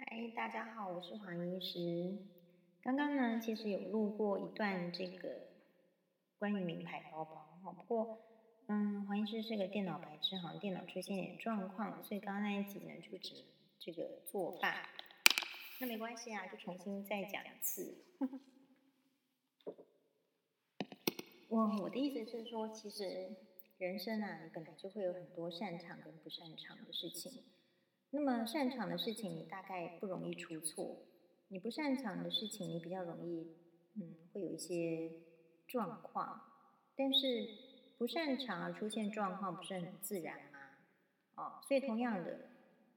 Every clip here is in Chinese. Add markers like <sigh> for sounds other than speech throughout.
嗨，大家好，我是黄医师。刚刚呢，其实有录过一段这个关于名牌包包哈，不过嗯，黄医师是个电脑白痴，好像电脑出现点状况，所以刚刚那一集呢就只这个作罢。那没关系啊，就重新再讲一次。我我的意思是说，其实人生啊，你本来就会有很多擅长跟不擅长的事情。那么擅长的事情，你大概不容易出错；你不擅长的事情，你比较容易，嗯，会有一些状况。但是不擅长而出现状况，不是很自然吗？哦，所以同样的，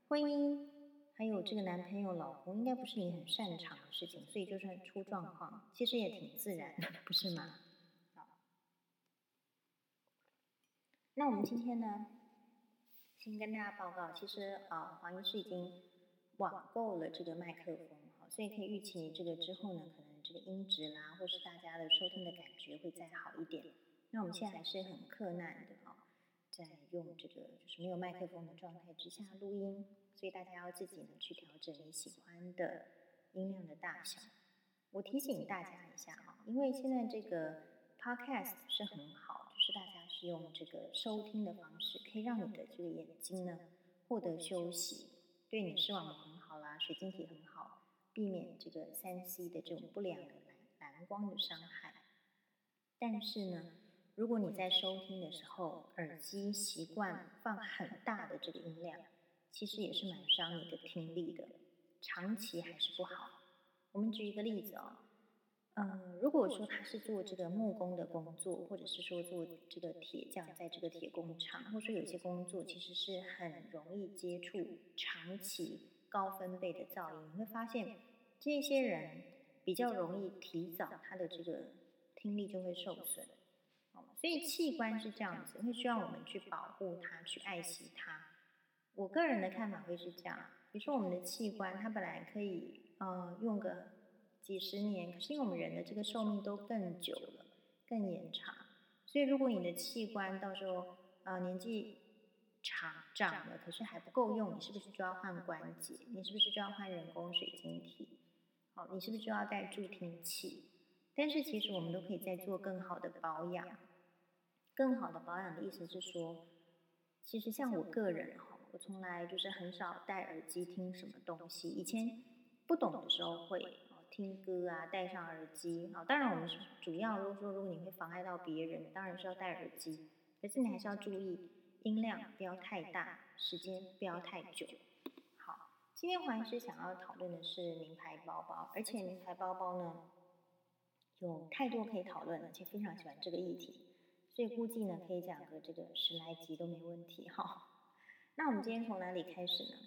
婚姻还有这个男朋友、老公，应该不是你很擅长的事情，所以就算出状况，其实也挺自然的，不是吗？那我们今天呢，<laughs> 先跟大家报告，其实啊，黄医师已经网购了这个麦克风，好，所以可以预期这个之后呢，可能这个音质啦，或是大家的收听的感觉会再好一点。那我们现在还是很克难的啊，在用这个就是没有麦克风的状态之下录音，所以大家要自己呢去调整你喜欢的音量的大小。我提醒大家一下啊，因为现在这个 podcast 是很好，就是大家。用这个收听的方式，可以让你的这个眼睛呢获得休息，对你视网膜很好啦，水晶体很好，避免这个三 C 的这种不良的蓝蓝光的伤害。但是呢，如果你在收听的时候，耳机习惯放很大的这个音量，其实也是蛮伤你的听力的，长期还是不好。我们举一个例子哦。嗯，如果说他是做这个木工的工作，或者是说做这个铁匠，在这个铁工厂，或者说有些工作其实是很容易接触长期高分贝的噪音，你会发现这些人比较容易提早他的这个听力就会受损。所以器官是这样子，会需要我们去保护它，去爱惜它。我个人的看法会是这样，比如说我们的器官，它本来可以呃用个。几十年，可是因为我们人的这个寿命都更久了，更延长，所以如果你的器官到时候呃年纪长长了，可是还不够用，你是不是就要换关节？你是不是就要换人工水晶体？好，你是不是就要戴助听器？但是其实我们都可以再做更好的保养。更好的保养的意思是说，其实像我个人哈，我从来就是很少戴耳机听什么东西，以前不懂的时候会。听歌啊，戴上耳机。好，当然我们是主要，如果说如果你会妨碍到别人，当然是要戴耳机。可是你还是要注意音量不要太大，时间不要太久。好，今天黄医师想要讨论的是名牌包包，而且名牌包包呢有太多可以讨论，而且非常喜欢这个议题，所以估计呢可以讲个这个十来集都没问题哈。<laughs> 那我们今天从哪里开始呢？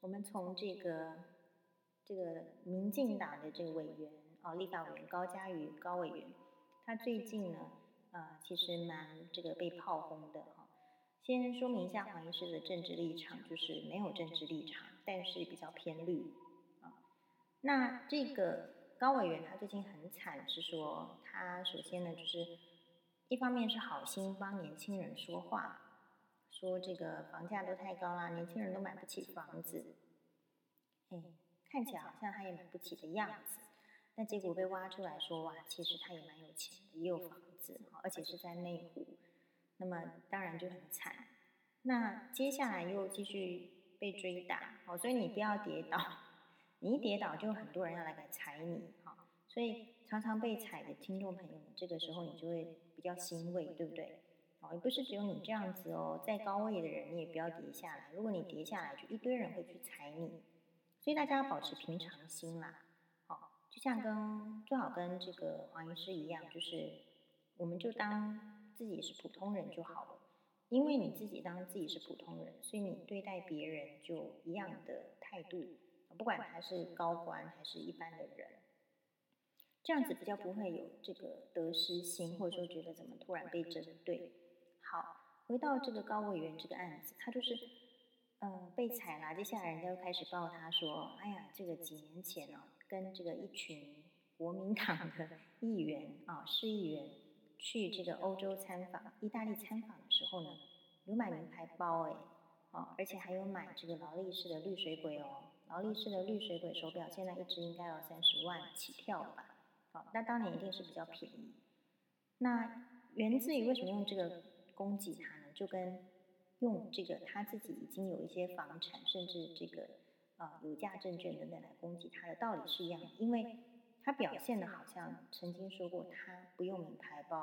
我们从这个。这个民进党的这个委员啊，立法委员高嘉瑜高委员，他最近呢，呃，其实蛮这个被炮轰的哈。先说明一下黄医师的政治立场，就是没有政治立场，但是比较偏绿啊。那这个高委员他最近很惨，是说他首先呢，就是一方面是好心帮年轻人说话，说这个房价都太高啦，年轻人都买不起房子，嘿。看起来好像他也买不起的样子，但结果被挖出来说，哇，其实他也蛮有钱的，也有房子，而且是在内湖，那么当然就很惨。那接下来又继续被追打，哦，所以你不要跌倒，你一跌倒就很多人要来来踩你，哈，所以常常被踩的听众朋友，这个时候你就会比较欣慰，对不对？哦，也不是只有你这样子哦，在高位的人你也不要跌下来，如果你跌下来，就一堆人会去踩你。所以大家要保持平常心啦，好，就像跟最好跟这个黄医师一样，就是我们就当自己是普通人就好了，因为你自己当自己是普通人，所以你对待别人就一样的态度，不管他是高官还是一般的人，这样子比较不会有这个得失心，或者说觉得怎么突然被针对。好，回到这个高委员这个案子，他就是。嗯，被踩了，接下来人家又开始报他说，哎呀，这个几年前哦，跟这个一群国民党的议员啊，市议员去这个欧洲参访、意大利参访的时候呢，有买名牌包哎，哦，而且还有买这个劳力士的绿水鬼哦，劳力士的绿水鬼手表现在一只应该要三十万起跳了吧？好，那当年一定是比较便宜。那源自于为什么用这个攻击他呢？就跟用这个他自己已经有一些房产，甚至这个呃有价证券等等来攻击他的道理是一样的，因为他表现的好像曾经说过他不用名牌包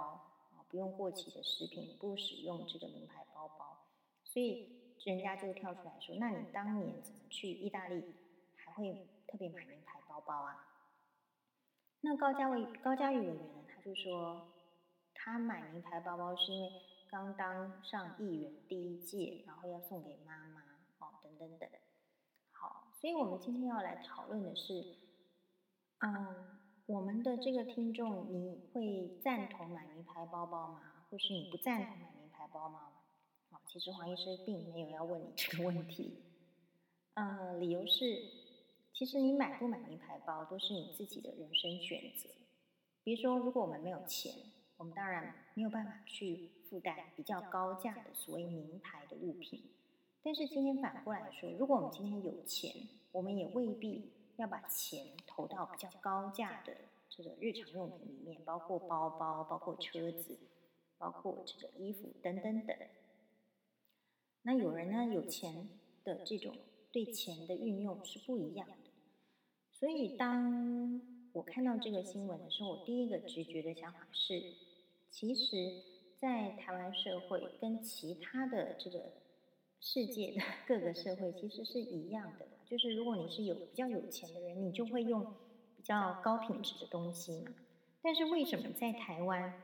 啊，不用过期的食品，不使用这个名牌包包，所以。人家就跳出来说：“那你当年怎么去意大利还会特别买名牌包包啊？”那高嘉伟高嘉瑜委员呢，他就说他买名牌包包是因为刚当上议员第一届，然后要送给妈妈哦，等等等。好，所以我们今天要来讨论的是，嗯，我们的这个听众，你会赞同买名牌包包吗？或是你不赞同买名牌包吗？其实黄医师并没有要问你这个问题，呃，理由是，其实你买不买名牌包都是你自己的人生选择。比如说，如果我们没有钱，我们当然没有办法去负担比较高价的所谓名牌的物品。但是今天反过来说，如果我们今天有钱，我们也未必要把钱投到比较高价的这个日常用品里面，包括包包、包括车子、包括这个衣服等等等。那有人呢，有钱的这种对钱的运用是不一样的，所以当我看到这个新闻的时候，我第一个直觉的想法是，其实，在台湾社会跟其他的这个世界的各个社会其实是一样的，就是如果你是有比较有钱的人，你就会用比较高品质的东西嘛。但是为什么在台湾，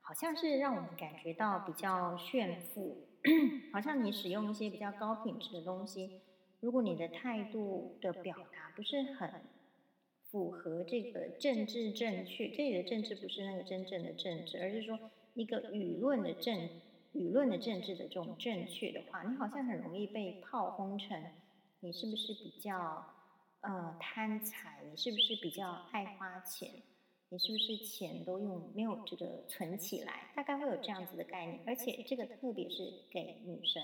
好像是让我们感觉到比较炫富？<clears throat> 好像你使用一些比较高品质的东西，如果你的态度的表达不是很符合这个政治正确，这里的政治不是那个真正的政治，而是说一个舆论的政舆论的政治的这种正确的话，你好像很容易被炮轰成你是不是比较呃贪财，你是不是比较爱花钱？你是不是钱都用没有这个存起来？大概会有这样子的概念，而且这个特别是给女生，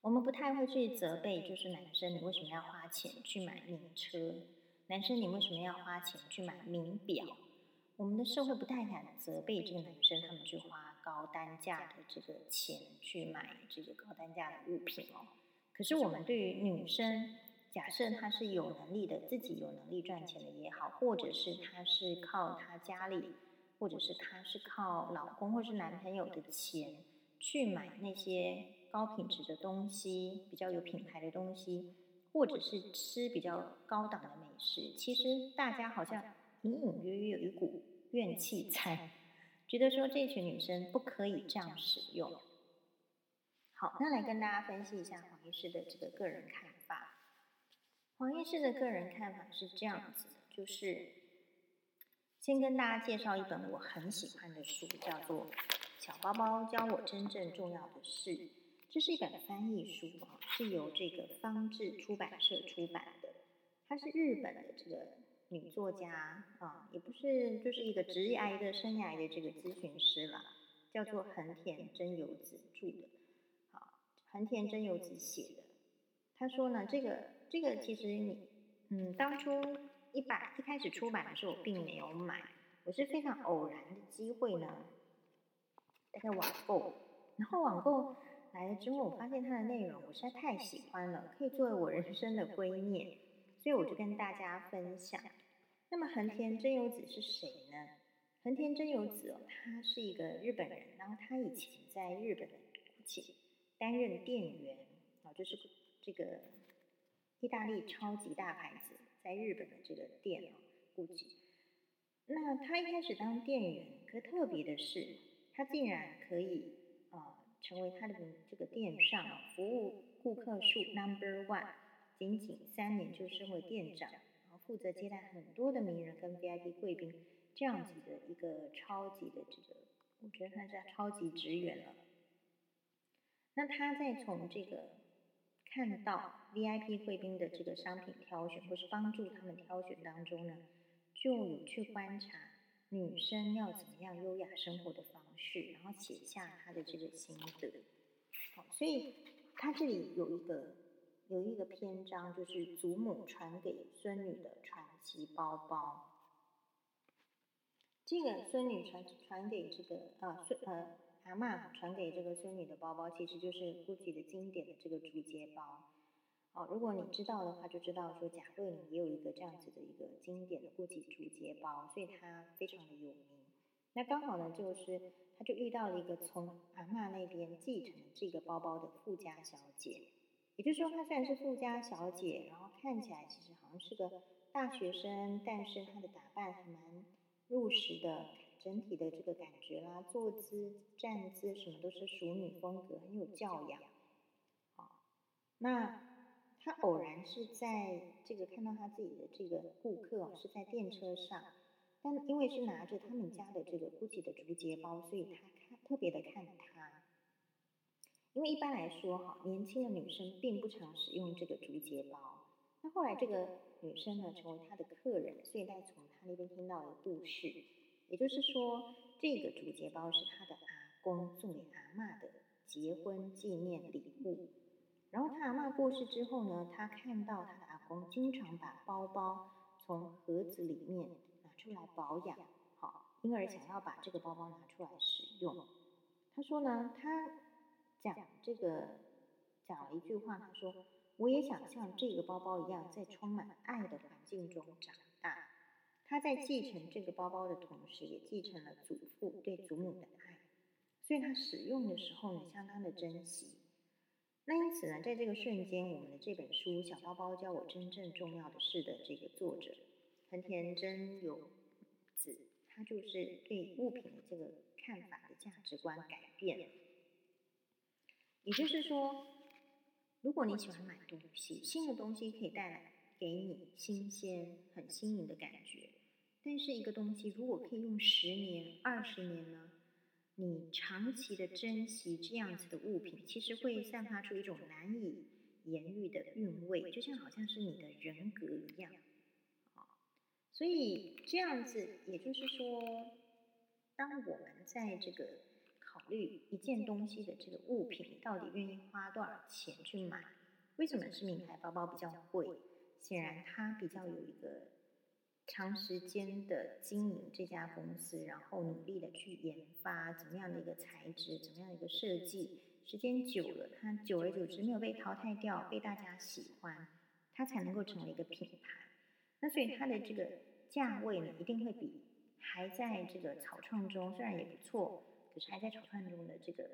我们不太会去责备，就是男生你为什么要花钱去买名车？男生你为什么要花钱去买名表？我们的社会不太敢责备这个男生，他们去花高单价的这个钱去买这个高单价的物品哦。可是我们对于女生。假设她是有能力的，自己有能力赚钱的也好，或者是她是靠她家里，或者是她是靠老公或是男朋友的钱去买那些高品质的东西，比较有品牌的东西，或者是吃比较高档的食。其实大家好像隐隐约约有一股怨气在，觉得说这群女生不可以这样使用。好，那来跟大家分析一下黄医师的这个个人看法。黄医师的个人看法是这样子的，就是先跟大家介绍一本我很喜欢的书，叫做《小包包教我真正重要的事》。这是一本翻译书啊，是由这个方志出版社出版的。她是日本的这个女作家啊，也不是就是一个职业的生涯的这个咨询师了，叫做横田真由子著的。好，横田真由子写的。他说呢，这个。这个其实你，嗯，当初一版一开始出版的时候，我并没有买，我是非常偶然的机会呢，大概网购，然后网购来了之后，我发现它的内容我实在太喜欢了，可以作为我人生的圭臬，所以我就跟大家分享。那么横田真由子是谁呢？横田真由子哦，他是一个日本人，然后他以前在日本的 GUCCI 担任店员，啊，就是这个。意大利超级大牌子在日本的这个店哦，GUCCI。那他一开始当店员，可特别的是，他竟然可以啊、呃、成为他的这个店上服务顾客数 number one，仅仅三年就升为店长，然后负责接待很多的名人跟 VIP 贵宾，这样子的一个超级的这个，我觉得他是超级职员了。那他在从这个。看到 VIP 贵宾的这个商品挑选，或是帮助他们挑选当中呢，就有去观察女生要怎么样优雅生活的方式，然后写下她的这个心得。好，所以他这里有一个有一个篇章，就是祖母传给孙女的传奇包包。这个孙女传传给这个呃孙呃阿嬷传给这个孙女的包包，其实就是 GUCCI 的经典的这个竹节包。哦，如果你知道的话，就知道说贾桂林也有一个这样子的一个经典的 GUCCI 竹节包，所以它非常的有名。那刚好呢，就是他就遇到了一个从阿嬷那边继承这个包包的富家小姐，也就是说，她虽然是富家小姐，然后看起来其实好像是个大学生，但是她的打扮还蛮入时的，整体的这个感觉啦，坐姿、站姿什么都是淑女风格，很有教养。好，那她偶然是在这个看到她自己的这个顾客，是在电车上，但因为是拿着他们家的这个 GUCCI 的竹节包，所以她看特别的看她。因为一般来说哈，年轻的女生并不常使用这个竹节包。那后来这个女生呢，成为她的客人，所以在从她那边听到了故事。也就是说，这个竹节包是他的阿公送给阿嬷的结婚纪念礼物。然后他阿嬷过世之后呢，他看到他的阿公经常把包包从盒子里面拿出来保养，好，因而想要把这个包包拿出来使用。他说呢，他讲这个讲了一句话，他说：“我也想像这个包包一样，在充满爱的环境中长大。”他在继承这个包包的同时，也继承了祖父对祖母的爱，所以他使用的时候呢，相当的珍惜。那因此呢，在这个瞬间，我们的这本书《小包包教我真正重要的事》的这个作者横田真有子，他就是对物品的这个看法的价值观改变。也就是说，如果你喜欢买东西，新的东西可以带来给你新鲜、很新颖的感觉。但是一个东西如果可以用十年、二十年呢？你长期的珍惜这样子的物品，其实会散发出一种难以言喻的韵味，就像好像是你的人格一样。所以这样子，也就是说，当我们在这个考虑一件东西的这个物品到底愿意花多少钱去买，为什么是名牌包包比较贵？显然它比较有一个。长时间的经营这家公司，然后努力的去研发怎么样的一个材质，怎么样的一个设计，时间久了，它久而久之没有被淘汰掉，被大家喜欢，它才能够成为一个品牌。那所以它的这个价位呢，一定会比还在这个草创中，虽然也不错，可是还在炒饭中的这个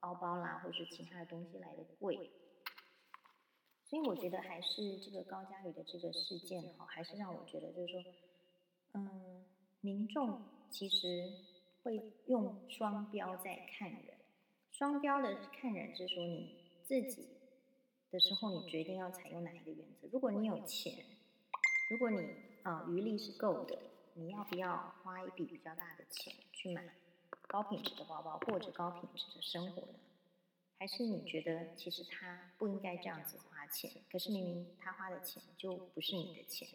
包包啦，或者是其他的东西来的贵。所以我觉得还是这个高嘉宇的这个事件哈，还是让我觉得就是说，嗯，民众其实会用双标在看人。双标的看人是说你自己的时候，你决定要采用哪一个原则。如果你有钱，如果你啊余力是够的，你要不要花一笔比较大的钱去买高品质的包包或者高品质的生活呢？还是你觉得其实他不应该这样子花钱，可是明明他花的钱就不是你的钱，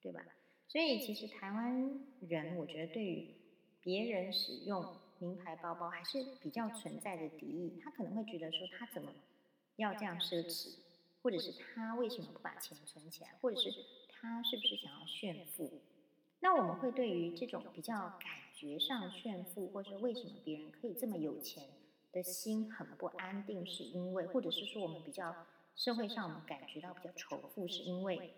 对吧？所以其实台湾人，我觉得对于别人使用名牌包包还是比较存在的敌意。他可能会觉得说他怎么要这样奢侈，或者是他为什么不把钱存起来，或者是他是不是想要炫富？那我们会对于这种比较感觉上炫富，或者是为什么别人可以这么有钱？的心很不安定，是因为，或者是说我们比较社会上我们感觉到比较仇富，是因为，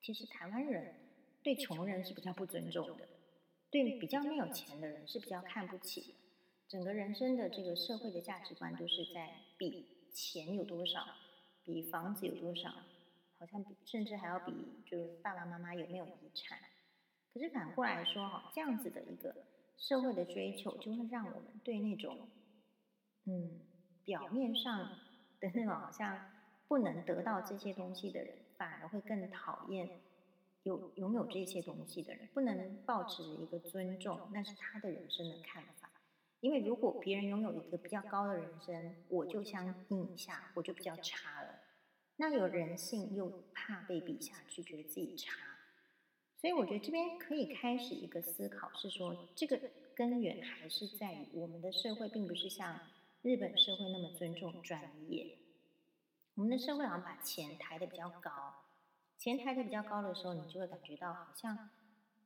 其实台湾人对穷人是比较不尊重的，对比较没有钱的人是比较看不起的。整个人生的这个社会的价值观都是在比钱有多少，比房子有多少，好像比甚至还要比就是爸爸妈妈有没有遗产。可是反过来说哈，这样子的一个社会的追求，就会让我们对那种。嗯，表面上的那种好像不能得到这些东西的人，反而会更讨厌有拥有这些东西的人。不能抱持一个尊重，那是他的人生的看法。因为如果别人拥有一个比较高的人生，我就相应一下，我就比较差了。那有人性又怕被比下去，觉得自己差。所以我觉得这边可以开始一个思考，是说这个根源还是在于我们的社会并不是像。日本社会那么尊重专业，我们的社会好像把钱抬得比较高，钱抬得比较高的时候，你就会感觉到好像，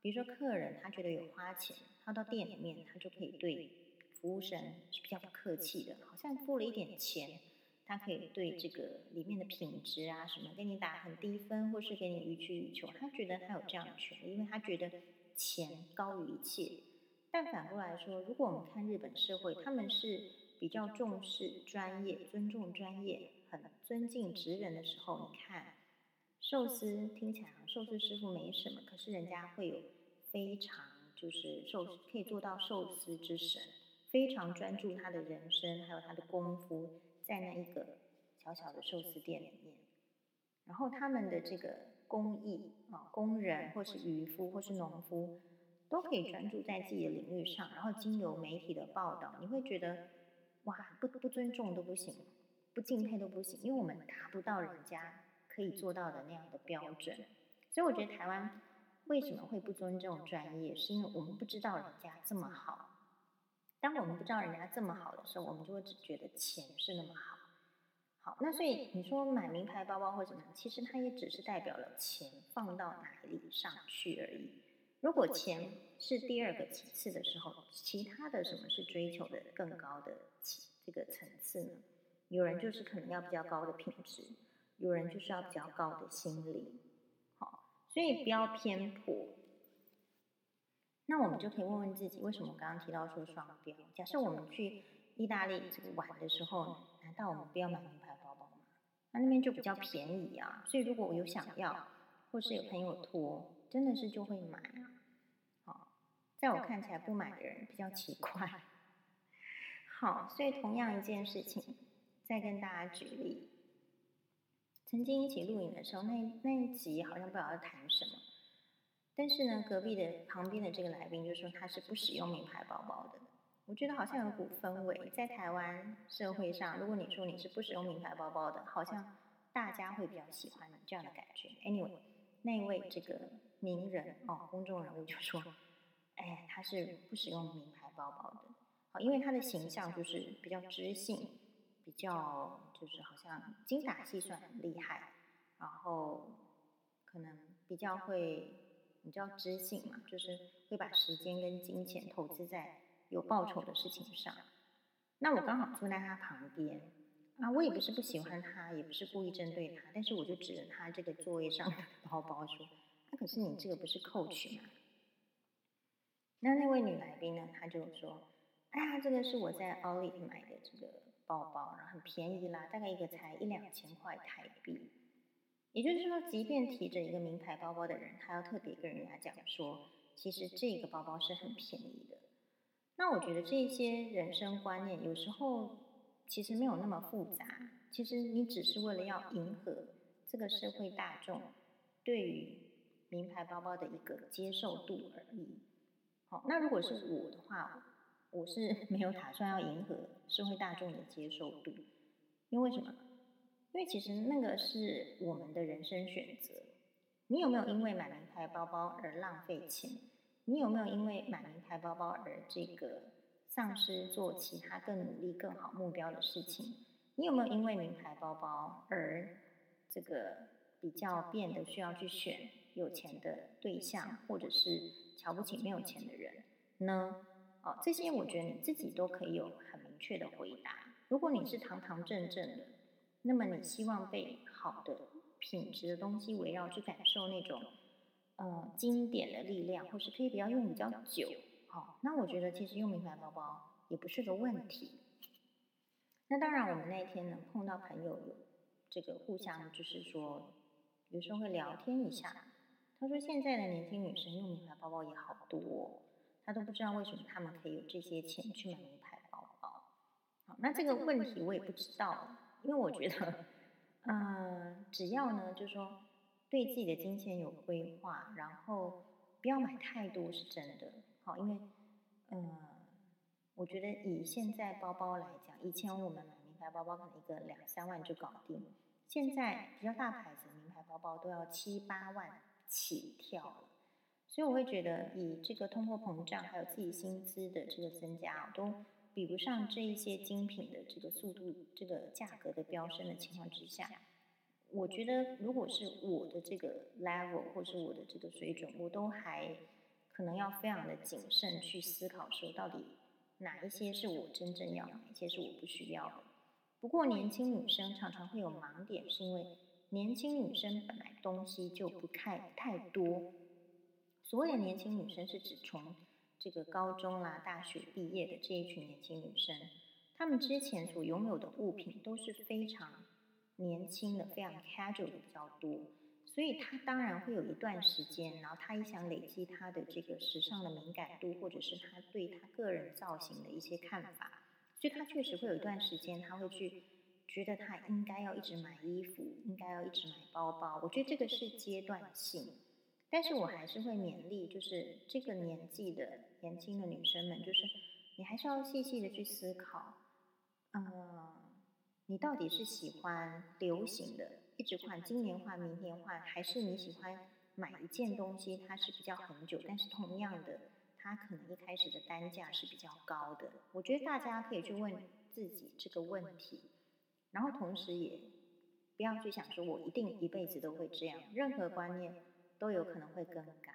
比如说客人他觉得有花钱，他到店里面他就可以对服务生是比较客气的，好像付了一点钱，他可以对这个里面的品质啊什么给你打很低分，或是给你予取予求，他觉得他有这样的权利，因为他觉得钱高于一切。但反过来说，如果我们看日本社会，他们是比较重视专业、尊重专业。很尊敬职人的时候，你看寿司听起来寿司师傅没什么，可是人家会有非常就是寿司可以做到寿司之神，非常专注他的人生还有他的功夫在那一个小小的寿司店里面，然后他们的这个工艺啊，工人或是渔夫或是农夫都可以专注在自己的领域上，然后经由媒体的报道，你会觉得哇，不不尊重都不行。不敬佩都不行，因为我们达不到人家可以做到的那样的标准，所以我觉得台湾为什么会不尊重专业，是因为我们不知道人家这么好。当我们不知道人家这么好的时候，我们就会只觉得钱是那么好。好，那所以你说买名牌包包或怎么样，其实它也只是代表了钱放到哪里上去而已。如果钱是第二个其次的时候，其他的什么是追求的更高的这个层次呢？有人就是可能要比较高的品质，有人就是要比较高的心理，好，所以不要偏颇。那我们就可以问问自己，为什么刚刚提到说双标？假设我们去意大利这个玩的时候，难道我们不要买名牌包包吗？那那边就比较便宜啊，所以如果我有想要，或是有朋友托，真的是就会买啊。好，在我看起来不买的人比较奇怪。<laughs> 好，所以同样一件事情。再跟大家举例，曾经一起录影的时候，那那一集好像不知道在谈什么，但是呢，隔壁的旁边的这个来宾就说他是不使用名牌包包的。我觉得好像有股氛围，在台湾社会上，如果你说你是不使用名牌包包的，好像大家会比较喜欢你这样的感觉。Anyway，那位这个名人哦，公众人物就说，哎，他是不使用名牌包包的，好，因为他的形象就是比较知性。比较就是好像精打细算很厉害，然后可能比较会，你知道知性嘛，就是会把时间跟金钱投资在有报酬的事情上。那我刚好坐在他旁边，啊，我也不是不喜欢他，也不是故意针对他，但是我就指着他这个座位上的 <laughs> 包包说：“那可是你这个不是 Coach 吗？”那那位女来宾呢，她就说：“哎呀，这个是我在 Outlet 买的这个。”包包，然后很便宜啦，大概一个才一两千块台币。也就是说，即便提着一个名牌包包的人，他要特别跟人家讲说，其实这个包包是很便宜的。那我觉得这些人生观念有时候其实没有那么复杂，其实你只是为了要迎合这个社会大众对于名牌包包的一个接受度而已。好，那如果是我的话。我是 <laughs> 没有打算要迎合社会大众的接受度，因为什么？因为其实那个是我们的人生选择。你有没有因为买名牌包包而浪费钱？你有没有因为买名牌包包而这个丧失做其他更努力、更好目标的事情？你有没有因为名牌包包而这个比较变得需要去选有钱的对象，或者是瞧不起没有钱的人呢？哦，这些我觉得你自己都可以有很明确的回答。如果你是堂堂正正的，那么你希望被好的品质的东西围绕，去感受那种呃经典的力量，或是可以比较用比较久，好、哦，那我觉得其实用名牌包包也不是个问题。那当然，我们那天呢碰到朋友有这个互相就是说，有时候会聊天一下。他说现在的年轻女生用名牌包包也好多、哦。他都不知道为什么他们可以有这些钱去买名牌包包。好，那这个问题我也不知道，因为我觉得，嗯、呃，只要呢，就是说对自己的金钱有规划，然后不要买太多是真的。好，因为，嗯、呃，我觉得以现在包包来讲，以前我们买名牌包包可能一个两三万就搞定，现在比较大牌子名牌包包都要七八万起跳了。所以我会觉得，以这个通货膨胀，还有自己薪资的这个增加，都比不上这一些精品的这个速度、这个价格的飙升的情况之下，我觉得如果是我的这个 level 或是我的这个水准，我都还可能要非常的谨慎去思考，说到底哪一些是我真正要，哪一些是我不需要的。不过年轻女生常常会有盲点，是因为年轻女生本来东西就不太太多。所谓的年轻女生是指从这个高中啦、大学毕业的这一群年轻女生，她们之前所拥有的物品都是非常年轻的、非常 casual 的比较多，所以她当然会有一段时间，然后她也想累积她的这个时尚的敏感度，或者是她对她个人造型的一些看法，所以她确实会有一段时间，她会去觉得她应该要一直买衣服，应该要一直买包包。我觉得这个是阶段性。但是我还是会勉励，就是这个年纪的年轻的女生们，就是你还是要细细的去思考，嗯，你到底是喜欢流行的，一直换，今年换，明年换，还是你喜欢买一件东西，它是比较恒久，但是同样的，它可能一开始的单价是比较高的。我觉得大家可以去问自己这个问题，然后同时也不要去想说我一定一辈子都会这样，任何观念。都有可能会更改，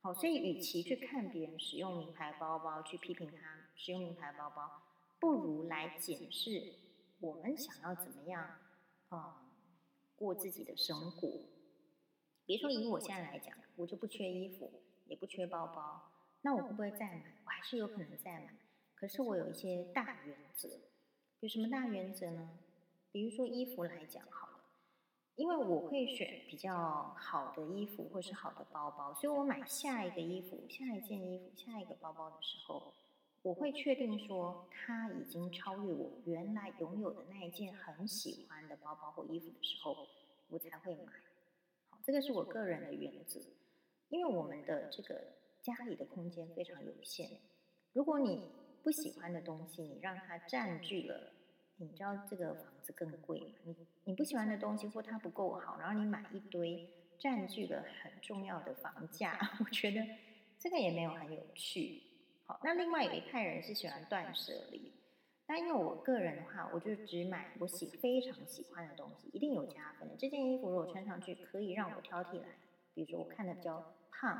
好，所以与其去看别人使用名牌包包，去批评他使用名牌包包，不如来检视我们想要怎么样，嗯，过自己的生活。比如说以我现在来讲，我就不缺衣服，也不缺包包，那我会不会再买？我还是有可能再买。可是我有一些大原则，有什么大原则呢？比如说衣服来讲，好。因为我会选比较好的衣服或是好的包包，所以我买下一个衣服、下一件衣服、下一个包包的时候，我会确定说它已经超越我原来拥有的那一件很喜欢的包包或衣服的时候，我才会买。好，这个是我个人的原则。因为我们的这个家里的空间非常有限，如果你不喜欢的东西，你让它占据了。你知道这个房子更贵嘛？你你不喜欢的东西或它不够好，然后你买一堆，占据了很重要的房价，<laughs> 我觉得这个也没有很有趣。好，那另外有一派人是喜欢断舍离，但因为我个人的话，我就只买我喜非常喜欢的东西，一定有加分的。这件衣服如果穿上去可以让我挑剔来，比如说我看的比较胖，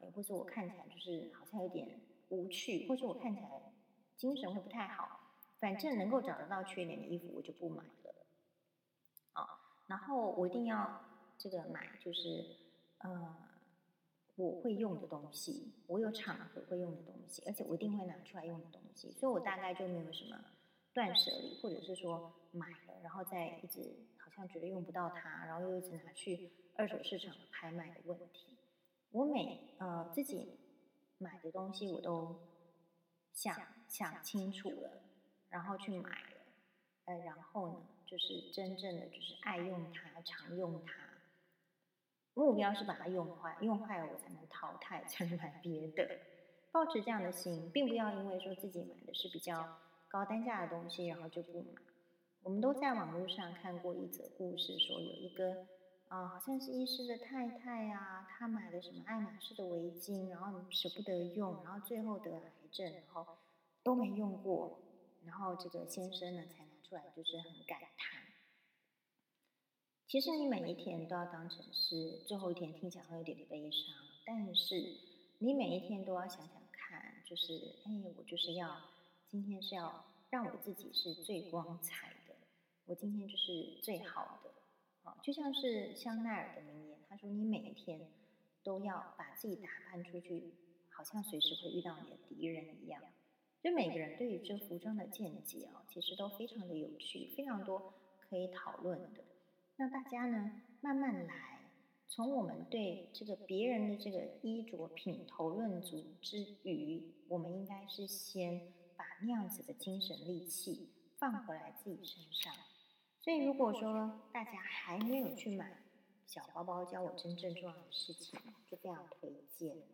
哎，或者我看起来就是好像有点无趣，或者我看起来精神会不太好。反正能够找得到缺点的衣服，我就不买了。啊、哦，然后我一定要这个买，就是呃，我会用的东西，我有场合会用的东西，而且我一定会拿出来用的东西，所以我大概就没有什么断舍离，或者是说买了然后再一直好像觉得用不到它，然后又一直拿去二手市场拍卖的问题。我每呃自己买的东西，我都想想清楚了。然后去买了，呃，然后呢，就是真正的就是爱用它，常用它。目标是把它用坏，用坏了我才能淘汰，才能买别的。抱持这样的心，并不要因为说自己买的是比较高单价的东西，然后就不买。我们都在网络上看过一则故事，说有一个啊、好像是医师的太太啊，她买了什么爱马仕的围巾，然后舍不得用，然后最后得了癌症，然后都没用过。然后这个先生呢，才拿出来，就是很感叹。其实你每一天都要当成是最后一天，听起来会有点悲伤。但是你每一天都要想想看，就是哎，我就是要今天是要让我自己是最光彩的，我今天就是最好的。啊，就像是香奈儿的名言，他说：“你每一天都要把自己打扮出去，好像随时会遇到你的敌人一样。”就每个人对于这服装的见解啊，其实都非常的有趣，非常多可以讨论的。那大家呢，慢慢来，从我们对这个别人的这个衣着品头论足之余，我们应该是先把那样子的精神力气放回来自己身上。所以如果说大家还没有去买小包包，教我真正重要的事情，就非常推荐哦。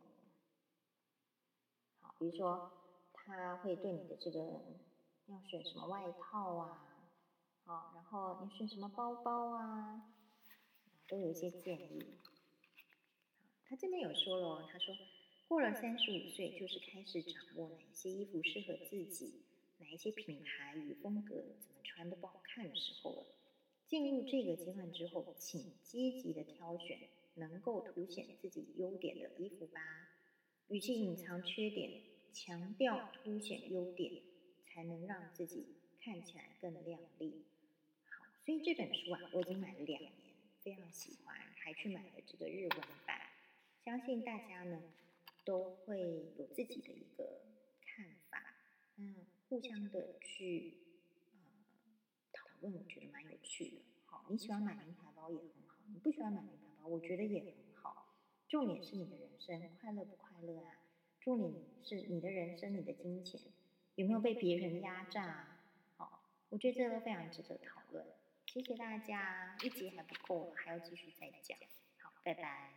好，比如说。他会对你的这个要选什么外套啊，好，然后你选什么包包啊，都有一些建议。他这边有说了，他说过了三十五岁就是开始掌握哪些衣服适合自己，哪一些品牌与风格怎么穿都不好看的时候了。进入这个阶段之后，请积极的挑选能够凸显自己优点的衣服吧。与其隐藏缺点，强调凸显优点，才能让自己看起来更亮丽。好，所以这本书啊，我已经买了两年，非常喜欢，还去买了这个日文版。相信大家呢都会有自己的一个看法，嗯，互相的去呃讨论，我觉得蛮有趣的。好，你喜欢买名牌包也很好，你不喜欢买名牌包，我觉得也很好。重点是你的人生快乐不快乐啊？助理是你的人生，你的金钱有没有被别人压榨？好，我觉得这个非常值得讨论。谢谢大家，一集还不够，还要继续再讲。好，拜拜。